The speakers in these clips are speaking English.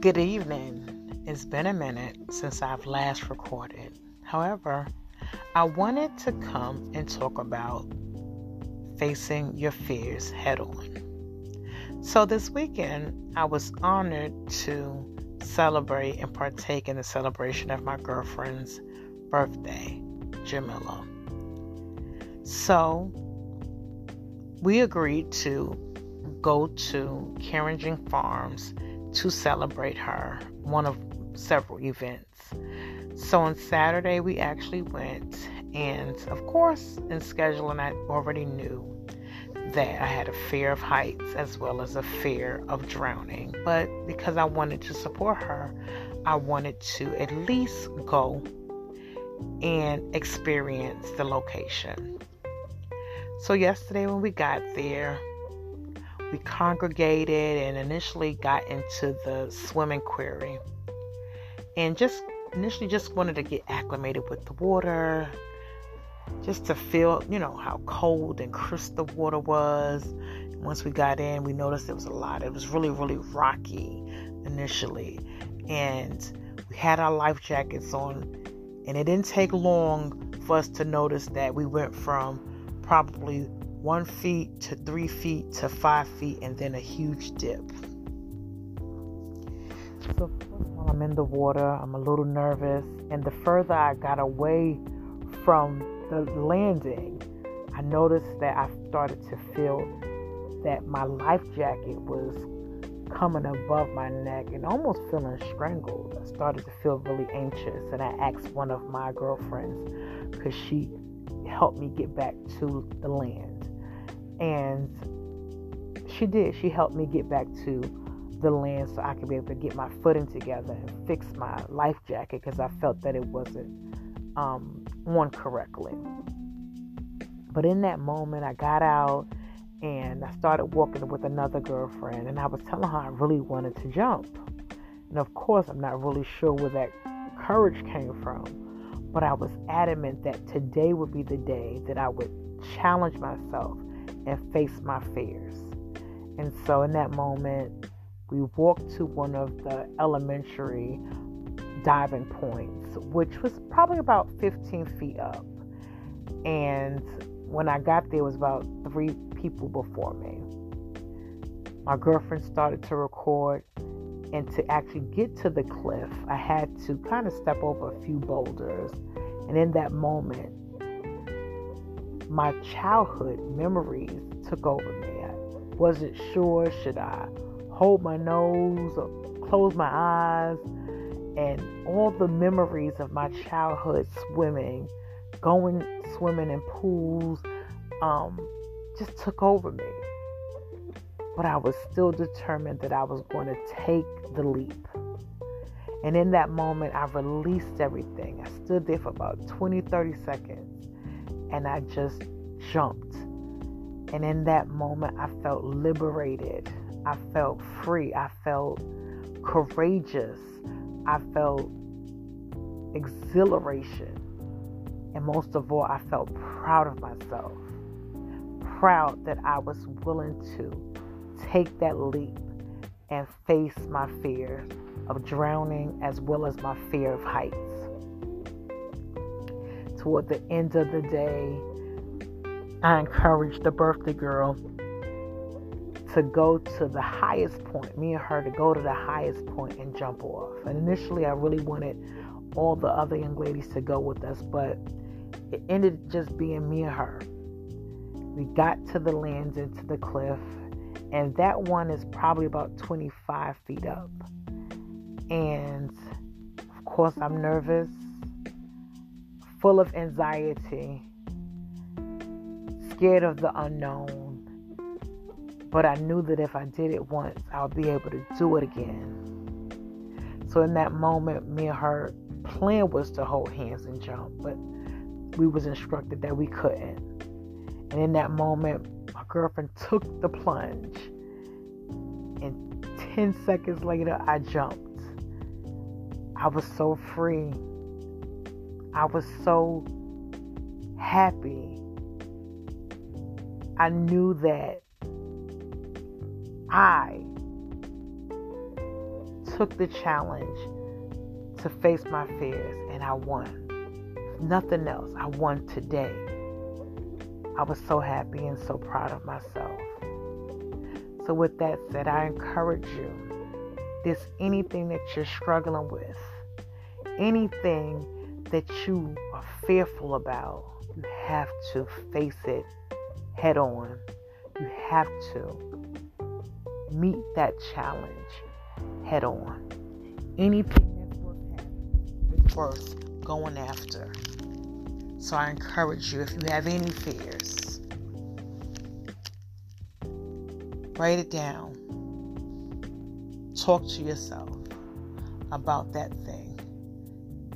Good evening. It's been a minute since I've last recorded. However, I wanted to come and talk about facing your fears head on. So, this weekend, I was honored to celebrate and partake in the celebration of my girlfriend's birthday, Jamila. So, we agreed to go to Carrington Farms to celebrate her, one of several events. So on Saturday, we actually went, and of course, in scheduling, I already knew that I had a fear of heights as well as a fear of drowning. But because I wanted to support her, I wanted to at least go and experience the location. So, yesterday, when we got there, we congregated and initially got into the swimming quarry and just initially just wanted to get acclimated with the water just to feel you know how cold and crisp the water was. Once we got in we noticed there was a lot. It was really really rocky initially. And we had our life jackets on and it didn't take long for us to notice that we went from probably one feet to three feet to five feet, and then a huge dip. So, while I'm in the water, I'm a little nervous, and the further I got away from the landing, I noticed that I started to feel that my life jacket was coming above my neck and almost feeling strangled. I started to feel really anxious, and I asked one of my girlfriends, because she helped me get back to the land. And she did. She helped me get back to the land so I could be able to get my footing together and fix my life jacket because I felt that it wasn't um, on correctly. But in that moment, I got out and I started walking with another girlfriend, and I was telling her I really wanted to jump. And of course, I'm not really sure where that courage came from, but I was adamant that today would be the day that I would challenge myself and face my fears. And so in that moment, we walked to one of the elementary diving points, which was probably about 15 feet up. And when I got there, it was about three people before me. My girlfriend started to record, and to actually get to the cliff, I had to kind of step over a few boulders. And in that moment, my childhood memories took over me. I wasn't sure should I hold my nose or close my eyes and all the memories of my childhood swimming, going swimming in pools, um, just took over me. But I was still determined that I was going to take the leap. And in that moment, I released everything. I stood there for about 20, 30 seconds and I just jumped. And in that moment, I felt liberated. I felt free. I felt courageous. I felt exhilaration. And most of all, I felt proud of myself. Proud that I was willing to take that leap and face my fear of drowning as well as my fear of heights. Toward the end of the day, I encouraged the birthday girl to go to the highest point, me and her to go to the highest point and jump off. And initially, I really wanted all the other young ladies to go with us, but it ended just being me and her. We got to the lands to the cliff, and that one is probably about 25 feet up. And of course, I'm nervous, full of anxiety scared of the unknown. But I knew that if I did it once, I'll be able to do it again. So in that moment, me and her plan was to hold hands and jump, but we was instructed that we couldn't. And in that moment, girlfriend took the plunge. And 10 seconds later, I jumped. I was so free. I was so happy I knew that I took the challenge to face my fears and I won. Nothing else, I won today. I was so happy and so proud of myself. So, with that said, I encourage you this anything that you're struggling with, anything that you are fearful about, you have to face it head on. You have to meet that challenge head on. Anything that's worth going after. So I encourage you if you have any fears, write it down. Talk to yourself about that thing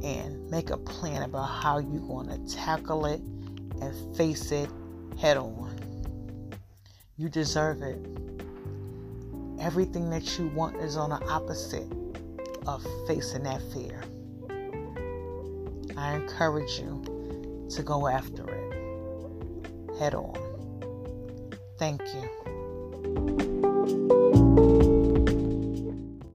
and make a plan about how you're going to tackle it and face it head on. You deserve it. Everything that you want is on the opposite of facing that fear. I encourage you to go after it head on. Thank you.